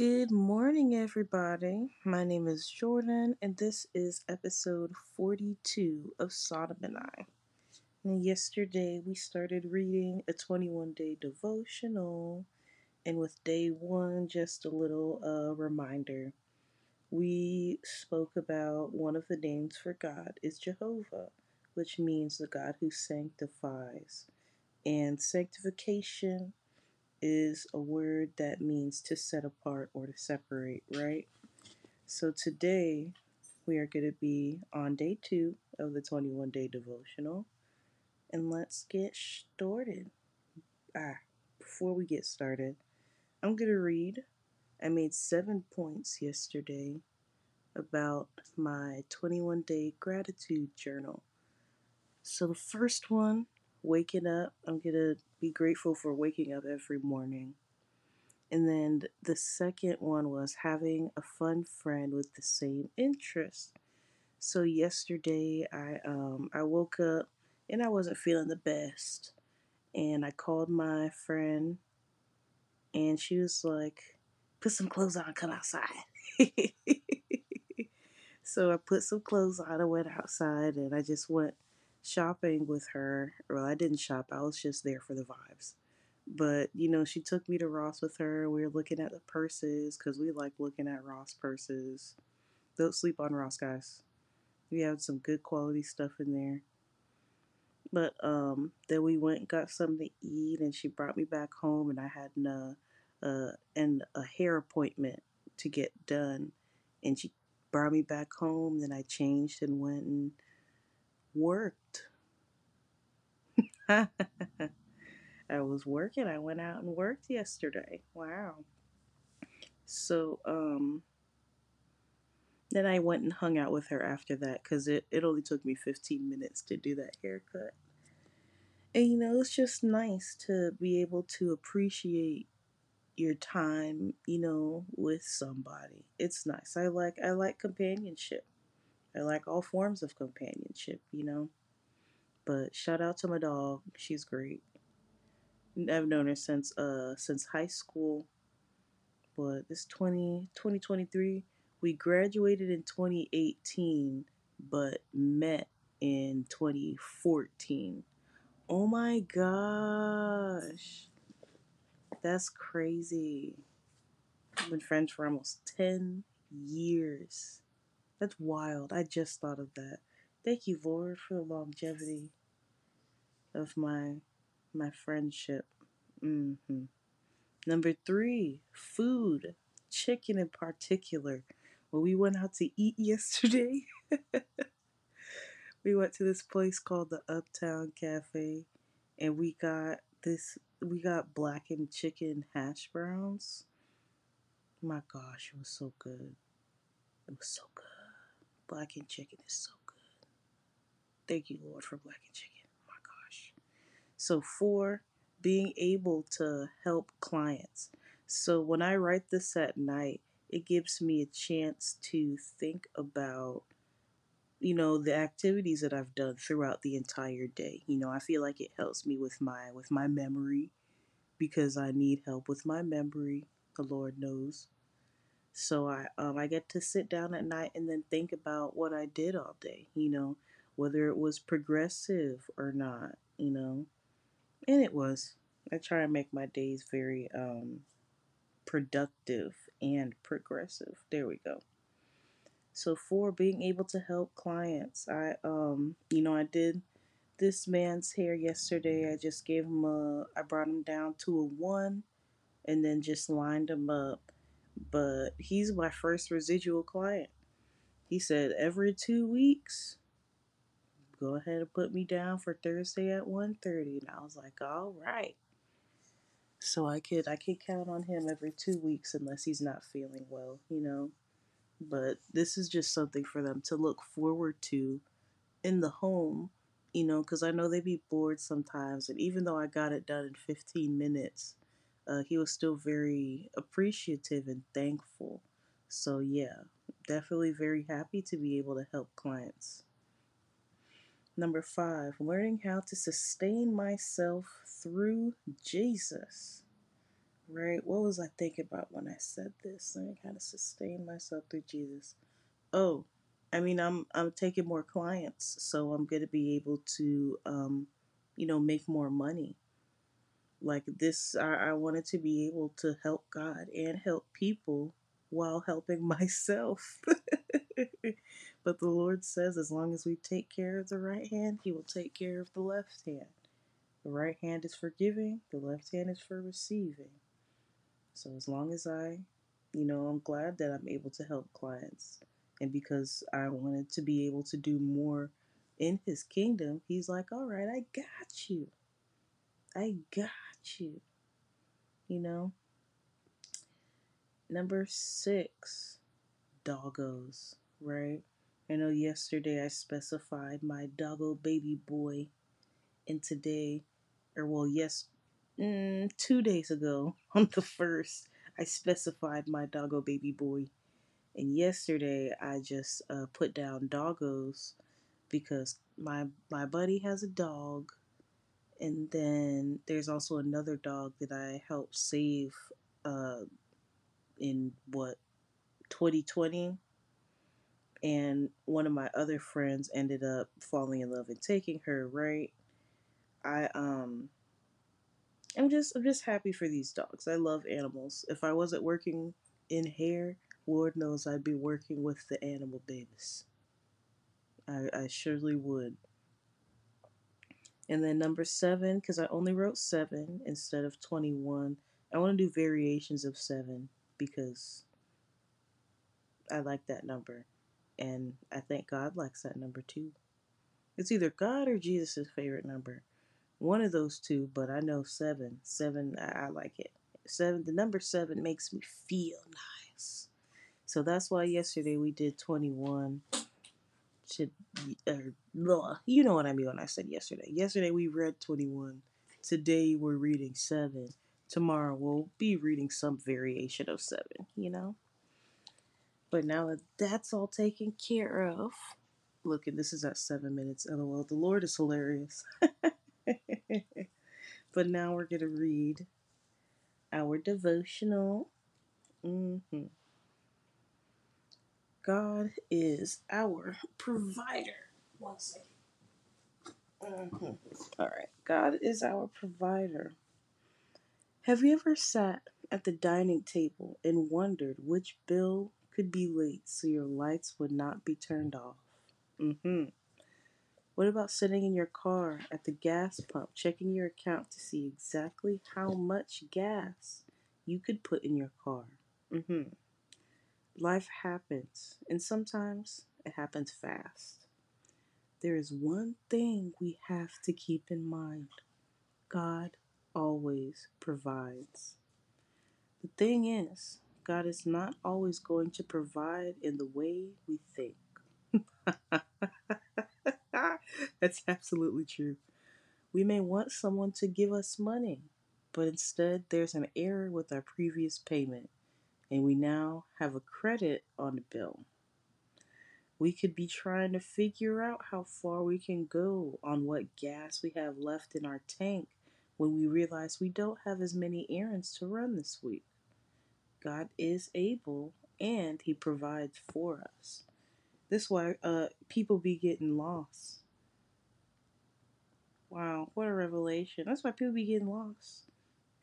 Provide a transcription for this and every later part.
Good morning, everybody. My name is Jordan, and this is episode 42 of Sodom and I. And yesterday, we started reading a 21 day devotional, and with day one, just a little uh, reminder. We spoke about one of the names for God is Jehovah, which means the God who sanctifies. And sanctification is a word that means to set apart or to separate, right? So today we are going to be on day two of the 21 day devotional. And let's get started. Ah, before we get started, I'm going to read. I made seven points yesterday about my 21 day gratitude journal. So the first one, waking up, I'm going to be grateful for waking up every morning. And then the second one was having a fun friend with the same interests. So yesterday I um I woke up and I wasn't feeling the best. And I called my friend and she was like, put some clothes on, come outside. so I put some clothes on and went outside and I just went shopping with her. Well, I didn't shop, I was just there for the vibes. But, you know, she took me to Ross with her. We were looking at the purses because we like looking at Ross purses. Don't sleep on Ross, guys. We have some good quality stuff in there. But um, then we went got something to eat, and she brought me back home, and I had an, uh, and a hair appointment to get done. And she brought me back home. Then I changed and went and worked. I was working. I went out and worked yesterday. Wow. So, um, then I went and hung out with her after that because it, it only took me 15 minutes to do that haircut. And you know, it's just nice to be able to appreciate your time, you know, with somebody. It's nice. I like I like companionship. I like all forms of companionship, you know. But shout out to my dog. She's great. I've known her since uh since high school. But this 20 2023 we graduated in 2018 but met in 2014. Oh my gosh. That's crazy. We've been friends for almost 10 years. That's wild. I just thought of that. Thank you, Lord, for the longevity of my my friendship. Mm-hmm. Number three, food, chicken in particular. When we went out to eat yesterday, we went to this place called the Uptown Cafe, and we got this. We got blackened chicken hash browns. My gosh, it was so good. It was so good. Blackened chicken is so good. Thank you, Lord, for blackened chicken. My gosh. So four, being able to help clients. So when I write this at night, it gives me a chance to think about you know the activities that I've done throughout the entire day. You know, I feel like it helps me with my with my memory because I need help with my memory. The Lord knows. So I um I get to sit down at night and then think about what I did all day, you know, whether it was progressive or not, you know. And it was. I try and make my days very um productive and progressive. There we go. So for being able to help clients, I um you know I did this man's hair yesterday. I just gave him a I brought him down to a 1 and then just lined him up. But he's my first residual client. He said every 2 weeks go ahead and put me down for Thursday at 1:30 and I was like, "All right." So I could I could count on him every 2 weeks unless he's not feeling well, you know but this is just something for them to look forward to in the home, you know, because I know they'd be bored sometimes. And even though I got it done in 15 minutes, uh, he was still very appreciative and thankful. So, yeah, definitely very happy to be able to help clients. Number five, learning how to sustain myself through Jesus. right? What was I thinking about when I said this? Me kind of sustain myself through Jesus. Oh, I mean, I'm I'm taking more clients, so I'm gonna be able to, um, you know, make more money. Like this, I, I wanted to be able to help God and help people while helping myself. but the Lord says, as long as we take care of the right hand, He will take care of the left hand. The right hand is for giving, the left hand is for receiving. So as long as I, you know, I'm glad that I'm able to help clients. And because I wanted to be able to do more in his kingdom, he's like, all right, I got you. I got you. You know? Number six, doggos, right? I know yesterday I specified my doggo baby boy, and today, or well, yes, mm, two days ago on the first, I specified my doggo baby boy. And yesterday I just uh, put down doggos because my my buddy has a dog, and then there's also another dog that I helped save uh, in what 2020 and one of my other friends ended up falling in love and taking her right? I um i'm just i'm just happy for these dogs. I love animals. If i wasn't working in hair lord knows i'd be working with the animal babies. I i surely would and then number seven because i only wrote seven instead of 21 i want to do variations of seven because i like that number and I think God likes that number too. It's either God or Jesus' favorite number. One of those two, but I know seven. Seven, I, I like it. Seven, the number seven makes me feel nice. So that's why yesterday we did 21. Should, or, blah, you know what I mean when I said yesterday. Yesterday we read 21. Today we're reading 7. Tomorrow we'll be reading some variation of 7, you know? But now that that's all taken care of, look, and this is at seven minutes. LOL. The Lord is hilarious. but now we're going to read our devotional. Mm-hmm. God is our provider. One second. Mm-hmm. All right. God is our provider. Have you ever sat at the dining table and wondered which bill could be late so your lights would not be turned off? Mm-hmm. What about sitting in your car at the gas pump, checking your account to see exactly how much gas you could put in your car? Mm-hmm. Life happens, and sometimes it happens fast. There is one thing we have to keep in mind God always provides. The thing is, God is not always going to provide in the way we think. That's absolutely true. We may want someone to give us money, but instead there's an error with our previous payment, and we now have a credit on the bill. We could be trying to figure out how far we can go on what gas we have left in our tank when we realize we don't have as many errands to run this week. God is able and He provides for us. This why uh people be getting lost. Wow, what a revelation. That's why people be getting lost.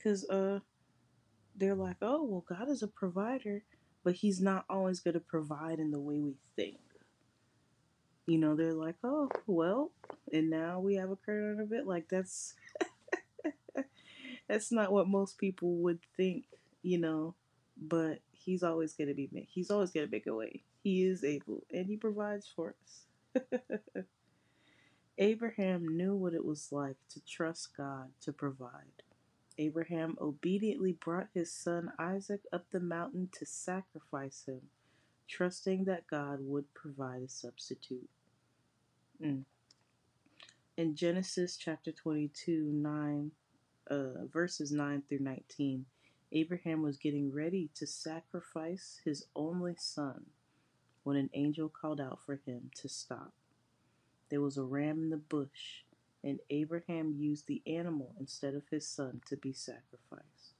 Cause uh they're like, oh well God is a provider, but he's not always gonna provide in the way we think. You know, they're like, oh well, and now we have a credit on a bit. Like that's that's not what most people would think, you know. But he's always gonna be he's always gonna make a way. He is able and he provides for us. Abraham knew what it was like to trust God to provide. Abraham obediently brought his son Isaac up the mountain to sacrifice him, trusting that God would provide a substitute. Mm. In Genesis chapter 22, 9, uh, verses 9 through 19, Abraham was getting ready to sacrifice his only son when an angel called out for him to stop. There was a ram in the bush, and Abraham used the animal instead of his son to be sacrificed.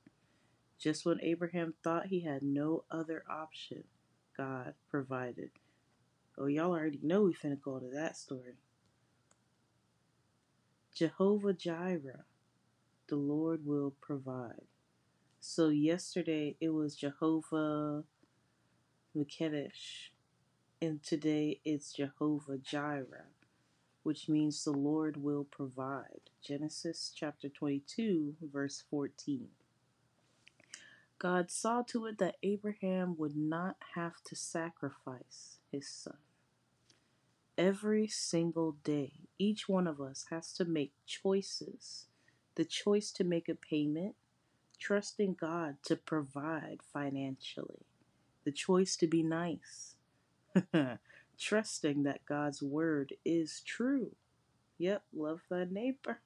Just when Abraham thought he had no other option, God provided. Oh, y'all already know we finna go to that story. Jehovah Jireh, the Lord will provide. So yesterday it was Jehovah Makedesh, and today it's Jehovah Jireh, which means the Lord will provide. Genesis chapter 22, verse 14. God saw to it that Abraham would not have to sacrifice his son. Every single day, each one of us has to make choices. The choice to make a payment, trusting God to provide financially. The choice to be nice, trusting that God's word is true. Yep, love thy neighbor.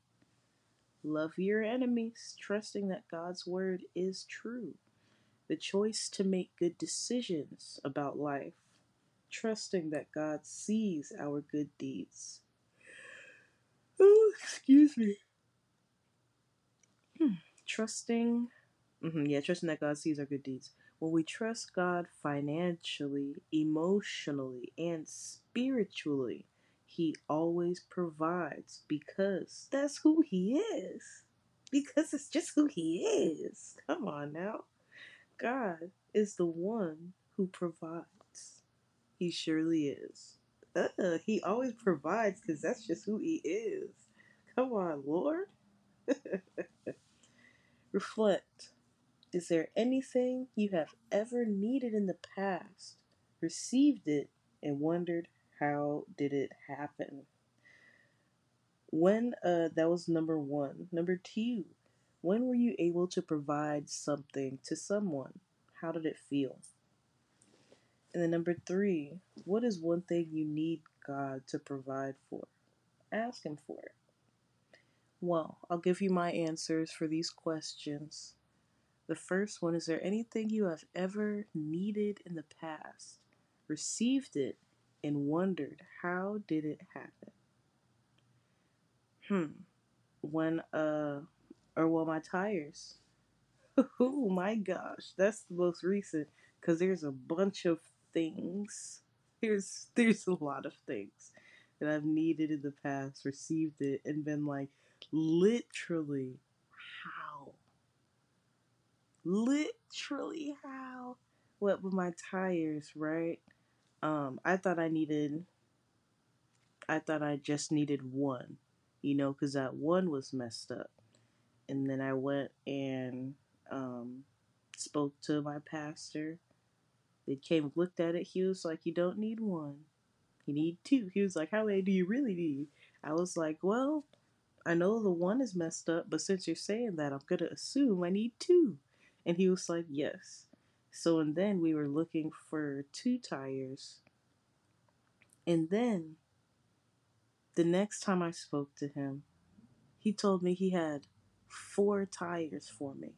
Love your enemies, trusting that God's word is true. The choice to make good decisions about life, trusting that God sees our good deeds. Oh, excuse me. Hmm. Trusting, mm-hmm, yeah, trusting that God sees our good deeds. When we trust God financially, emotionally, and spiritually, He always provides because that's who He is. Because it's just who He is. Come on now. God is the one who provides. He surely is. Uh, he always provides because that's just who He is. Come on, Lord. Reflect. Is there anything you have ever needed in the past, received it, and wondered how did it happen? When uh that was number 1. Number 2. When were you able to provide something to someone? How did it feel? And then number 3, what is one thing you need God to provide for? Ask him for it. Well, I'll give you my answers for these questions. The first one is there anything you have ever needed in the past, received it, and wondered how did it happen? Hmm. When, uh, or well, my tires. oh my gosh, that's the most recent because there's a bunch of things. There's there's a lot of things that I've needed in the past, received it, and been like, literally? Literally how what with my tires right? Um i thought i needed i thought i just needed one you know because that one was messed up. And then i went and um spoke to my pastor. They came looked at it. He was like you don't need one. You need two. He was like how many do you really need? I was like well I know the one is messed up, but since you're saying that, I'm gonna assume I need two. And he was like, Yes. So, and then we were looking for two tires. And then the next time I spoke to him, he told me he had four tires for me.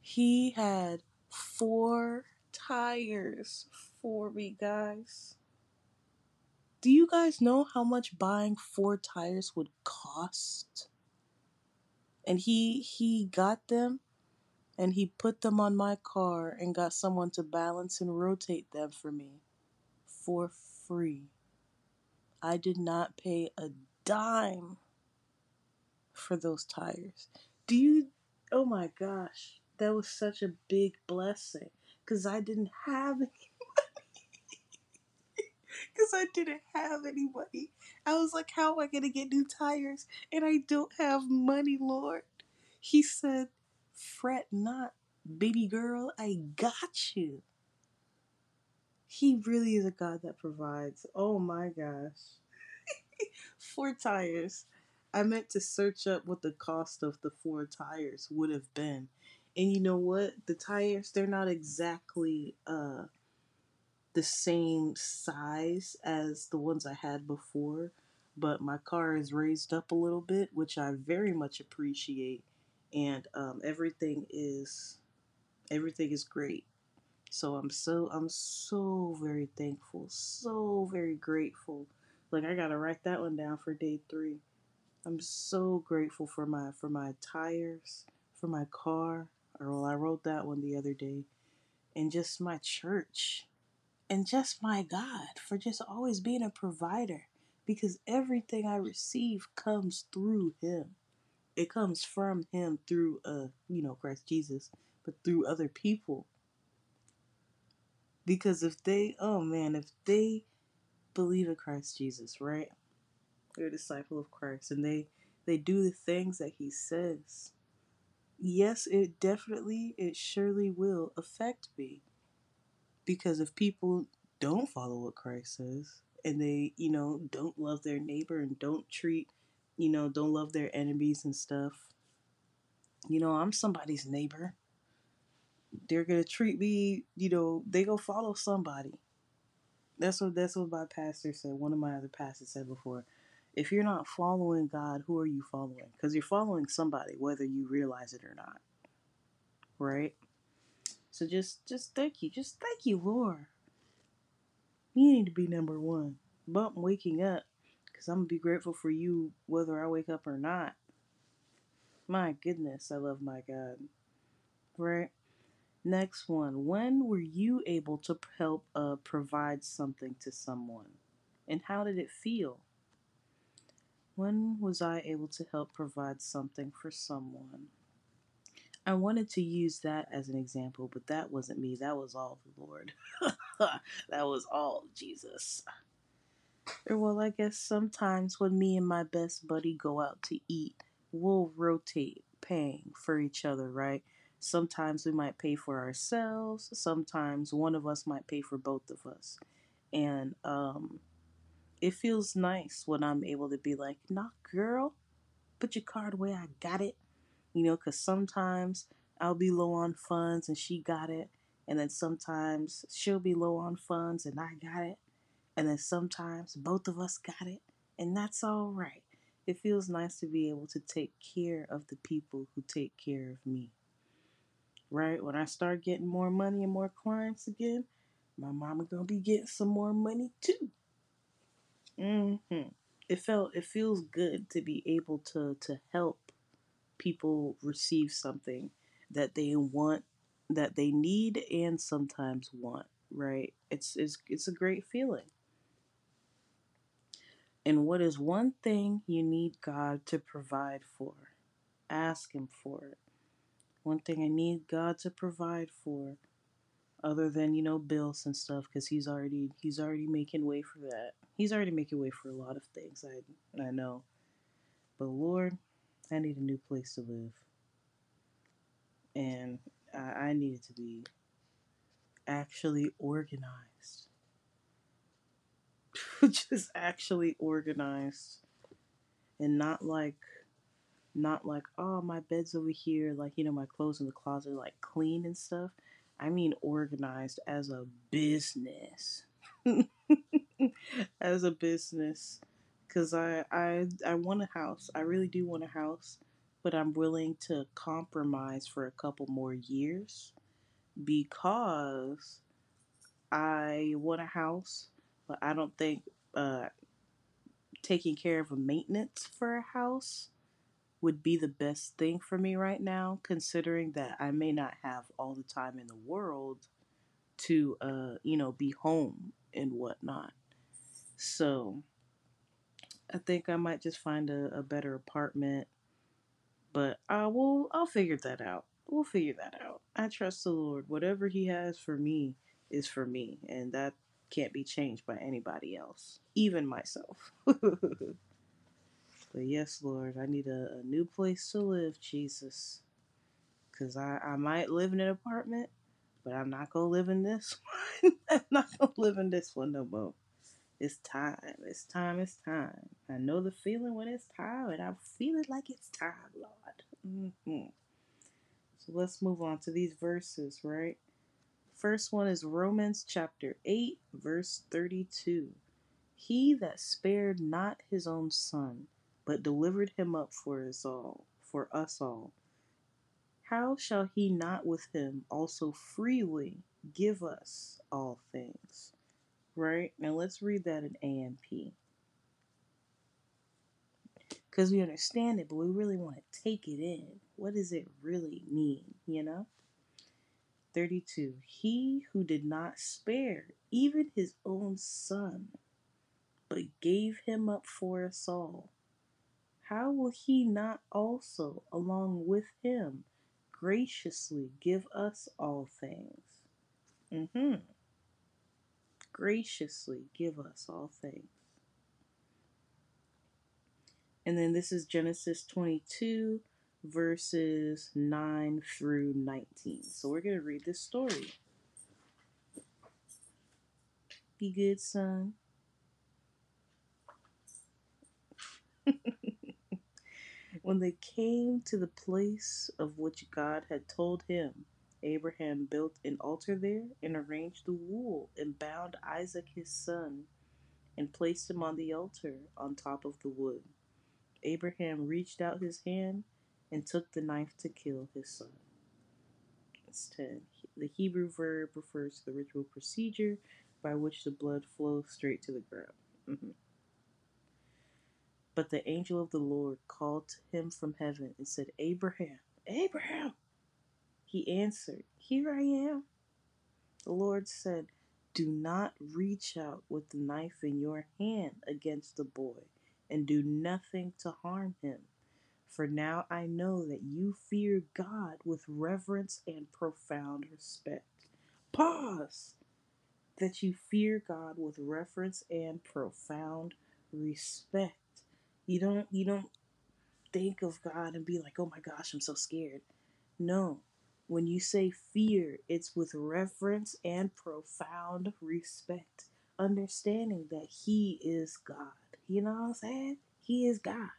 He had four tires for me, guys. Do you guys know how much buying four tires would cost? And he he got them and he put them on my car and got someone to balance and rotate them for me for free. I did not pay a dime for those tires. Do you? Oh my gosh, that was such a big blessing because I didn't have any. Because I didn't have anybody. I was like, how am I going to get new tires? And I don't have money, Lord. He said, fret not, baby girl, I got you. He really is a God that provides. Oh my gosh. four tires. I meant to search up what the cost of the four tires would have been. And you know what? The tires, they're not exactly uh the same size as the ones I had before, but my car is raised up a little bit, which I very much appreciate. And um, everything is everything is great. So I'm so I'm so very thankful, so very grateful. Like I gotta write that one down for day three. I'm so grateful for my for my tires, for my car. well, I wrote that one the other day, and just my church, and just my God for just always being a provider because everything I receive comes through Him. It comes from Him through, uh, you know, Christ Jesus, but through other people. Because if they, oh man, if they believe in Christ Jesus, right? They're a disciple of Christ, and they they do the things that He says. Yes, it definitely, it surely will affect me. Because if people don't follow what Christ says, and they, you know, don't love their neighbor and don't treat, you know, don't love their enemies and stuff, you know, I'm somebody's neighbor. They're gonna treat me, you know, they go follow somebody. That's what that's what my pastor said. One of my other pastors said before. If you're not following God, who are you following? Because you're following somebody, whether you realize it or not. Right? So just just thank you. Just thank you, Lord. You need to be number one. I'm waking up. Because I'm going to be grateful for you whether I wake up or not. My goodness, I love my God. Right? Next one. When were you able to help uh, provide something to someone? And how did it feel? When was I able to help provide something for someone? I wanted to use that as an example, but that wasn't me. That was all the Lord. that was all Jesus. Well, I guess sometimes when me and my best buddy go out to eat, we'll rotate paying for each other, right? Sometimes we might pay for ourselves, sometimes one of us might pay for both of us. And um, it feels nice when I'm able to be like, nah, girl, put your card away, I got it. You know, because sometimes I'll be low on funds and she got it. And then sometimes she'll be low on funds and I got it. And then sometimes both of us got it. And that's all right. It feels nice to be able to take care of the people who take care of me. Right? When I start getting more money and more clients again, my mama gonna be getting some more money too. Mm-hmm. It felt it feels good to be able to to help people receive something that they want, that they need, and sometimes want. Right? It's it's it's a great feeling. And what is one thing you need God to provide for? Ask Him for it. One thing I need God to provide for, other than you know bills and stuff, because He's already He's already making way for that. He's already making way for a lot of things. I I know, but Lord, I need a new place to live, and I, I need it to be actually organized. just actually organized and not like not like oh my bed's over here like you know my clothes in the closet like clean and stuff. I mean organized as a business. As a business. Because I, I i want a house. I really do want a house but i'm willing to compromise for a couple more years because i want a house but i don't think uh, taking care of a maintenance for a house would be the best thing for me right now, considering that I may not have all the time in the world to, uh, you know, be home and whatnot. So I think I might just find a, a better apartment, but I will. I'll figure that out. We'll figure that out. I trust the Lord. Whatever He has for me is for me, and that can't be changed by anybody else, even myself. But yes, Lord, I need a, a new place to live, Jesus. Because I, I might live in an apartment, but I'm not going to live in this one. I'm not going to live in this one no more. It's time. It's time. It's time. I know the feeling when it's time, and I feel it like it's time, Lord. Mm-hmm. So let's move on to these verses, right? First one is Romans chapter 8, verse 32. He that spared not his own son, but delivered him up for us all, for us all. How shall he not with him also freely give us all things? Right? Now let's read that in AMP. Because we understand it, but we really want to take it in. what does it really mean, you know? 32. He who did not spare even his own son, but gave him up for us all, how will he not also, along with him, graciously give us all things? Mm-hmm. Graciously give us all things. And then this is Genesis 22, verses 9 through 19. So we're going to read this story. Be good, son. when they came to the place of which God had told him, Abraham built an altar there and arranged the wool and bound Isaac his son and placed him on the altar on top of the wood. Abraham reached out his hand and took the knife to kill his son. It's 10. The Hebrew verb refers to the ritual procedure by which the blood flows straight to the ground. Mm-hmm. But the angel of the Lord called to him from heaven and said, Abraham, Abraham. He answered, Here I am. The Lord said, Do not reach out with the knife in your hand against the boy, and do nothing to harm him. For now I know that you fear God with reverence and profound respect. Pause. That you fear God with reverence and profound respect. You don't you don't think of God and be like, "Oh my gosh, I'm so scared." No. When you say fear, it's with reverence and profound respect, understanding that he is God. You know what I'm saying? He is God.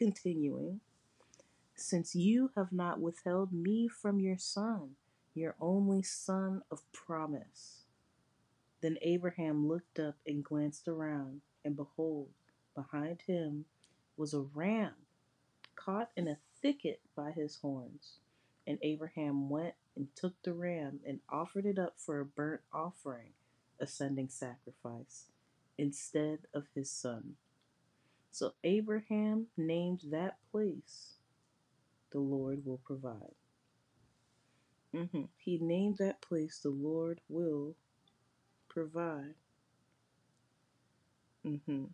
Continuing, since you have not withheld me from your son, your only son of promise. Then Abraham looked up and glanced around, and behold, behind him was a ram caught in a thicket by his horns. And Abraham went and took the ram and offered it up for a burnt offering, a sending sacrifice, instead of his son. So Abraham named that place, the Lord will provide. Mm-hmm. He named that place, the Lord will provide. Mm-hmm.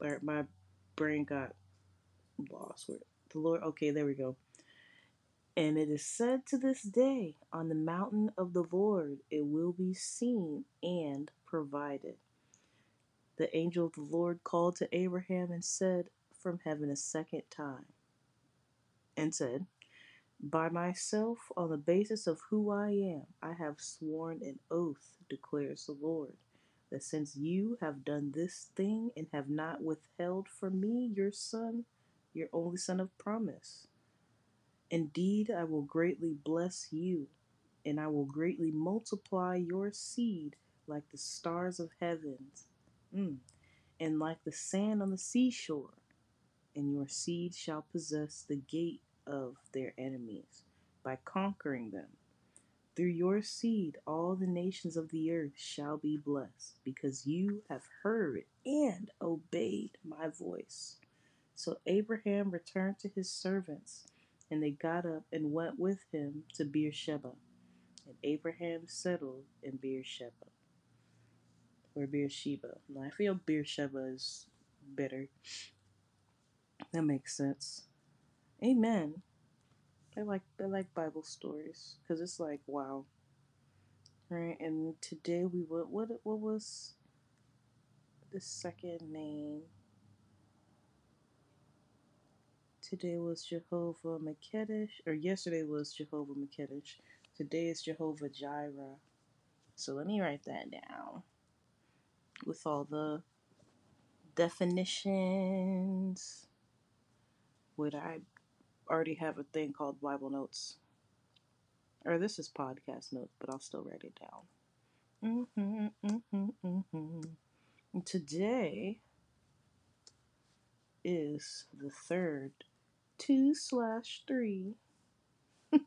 All right, my brain got lost. Where the Lord? Okay, there we go. And it is said to this day, on the mountain of the Lord it will be seen and provided. The angel of the Lord called to Abraham and said from heaven a second time, and said, By myself, on the basis of who I am, I have sworn an oath, declares the Lord, that since you have done this thing and have not withheld from me your son, your only son of promise, indeed I will greatly bless you, and I will greatly multiply your seed like the stars of heavens. Mm and like the sand on the seashore, and your seed shall possess the gate of their enemies by conquering them. Through your seed, all the nations of the earth shall be blessed, because you have heard and obeyed my voice. So Abraham returned to his servants, and they got up and went with him to Beersheba. And Abraham settled in Beersheba or Beersheba. I feel Beersheba is better. That makes sense. Amen. I like I like Bible stories because it's like wow, right? And today we went. What what was the second name? Today was Jehovah Makedesh, or yesterday was Jehovah Makedesh. Today is Jehovah Jireh. So let me write that down with all the definitions. Would I already have a thing called Bible Notes? Or this is podcast notes, but I'll still write it down. Mm-hmm, mm-hmm, mm-hmm. Today is the third two slash three.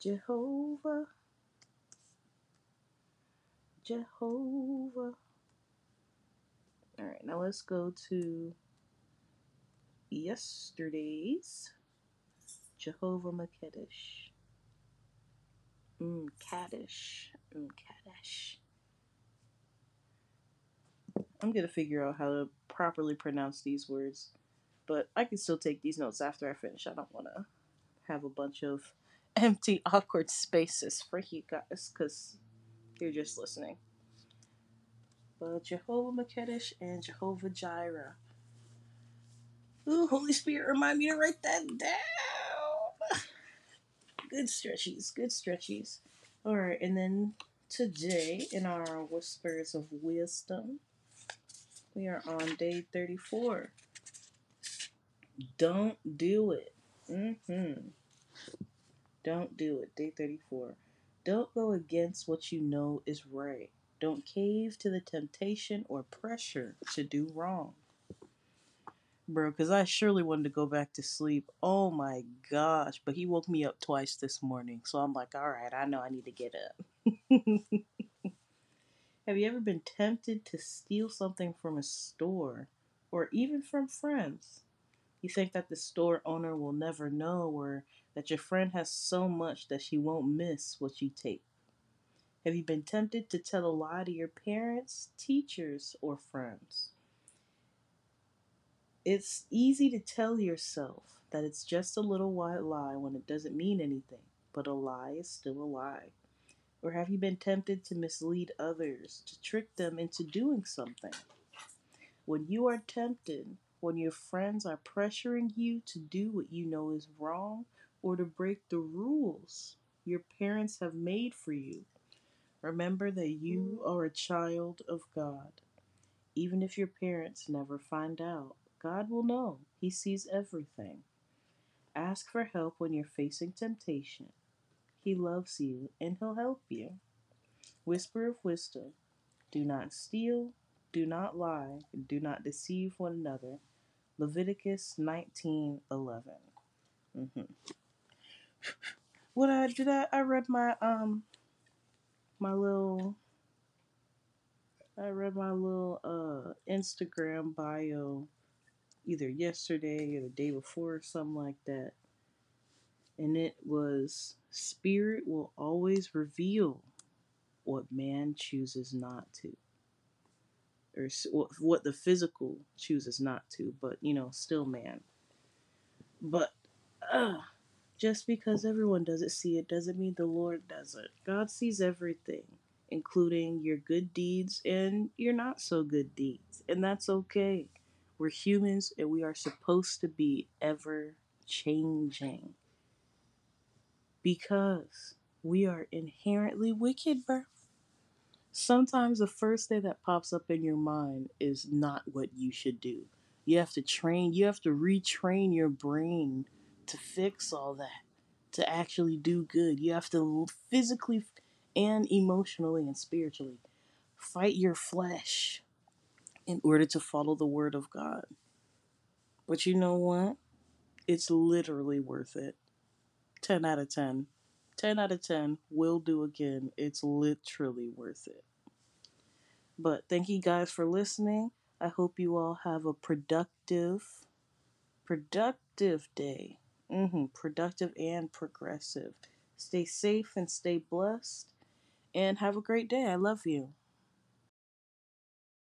Jehovah, Jehovah. All right, now let's go to yesterday's Jehovah Makedesh. Mm, Kaddish. Mm, Kaddish. I'm gonna figure out how to properly pronounce these words, but I can still take these notes after I finish. I don't want to have a bunch of empty, awkward spaces for you guys because you're just listening. But Jehovah Makedesh and Jehovah Jireh. Ooh, Holy Spirit, remind me to write that down. Good stretchies, good stretchies. All right, and then today in our Whispers of Wisdom, we are on day 34. Don't do it. Mm-hmm. Don't do it. Day 34. Don't go against what you know is right. Don't cave to the temptation or pressure to do wrong. Bro, because I surely wanted to go back to sleep. Oh my gosh. But he woke me up twice this morning. So I'm like, all right, I know I need to get up. Have you ever been tempted to steal something from a store or even from friends? You think that the store owner will never know or that your friend has so much that she won't miss what you take. Have you been tempted to tell a lie to your parents, teachers, or friends? It's easy to tell yourself that it's just a little white lie when it doesn't mean anything, but a lie is still a lie. Or have you been tempted to mislead others, to trick them into doing something? When you are tempted, when your friends are pressuring you to do what you know is wrong or to break the rules your parents have made for you, remember that you mm-hmm. are a child of God. Even if your parents never find out, God will know. He sees everything. Ask for help when you're facing temptation. He loves you and He'll help you. Whisper of wisdom Do not steal, do not lie, do not deceive one another. Leviticus 19 11. Mm-hmm. What I did I, I read my um my little I read my little uh Instagram bio either yesterday or the day before or something like that. And it was spirit will always reveal what man chooses not to. Or what the physical chooses not to, but you know, still man. But uh, just because everyone doesn't see it doesn't mean the Lord doesn't. God sees everything, including your good deeds and your not so good deeds. And that's okay. We're humans and we are supposed to be ever changing. Because we are inherently wicked, bro. Sometimes the first thing that pops up in your mind is not what you should do. You have to train, you have to retrain your brain to fix all that, to actually do good. You have to physically and emotionally and spiritually fight your flesh in order to follow the word of God. But you know what? It's literally worth it. 10 out of 10. 10 out of 10 will do again. It's literally worth it. But thank you guys for listening. I hope you all have a productive, productive day. Mm-hmm, productive and progressive. Stay safe and stay blessed. And have a great day. I love you.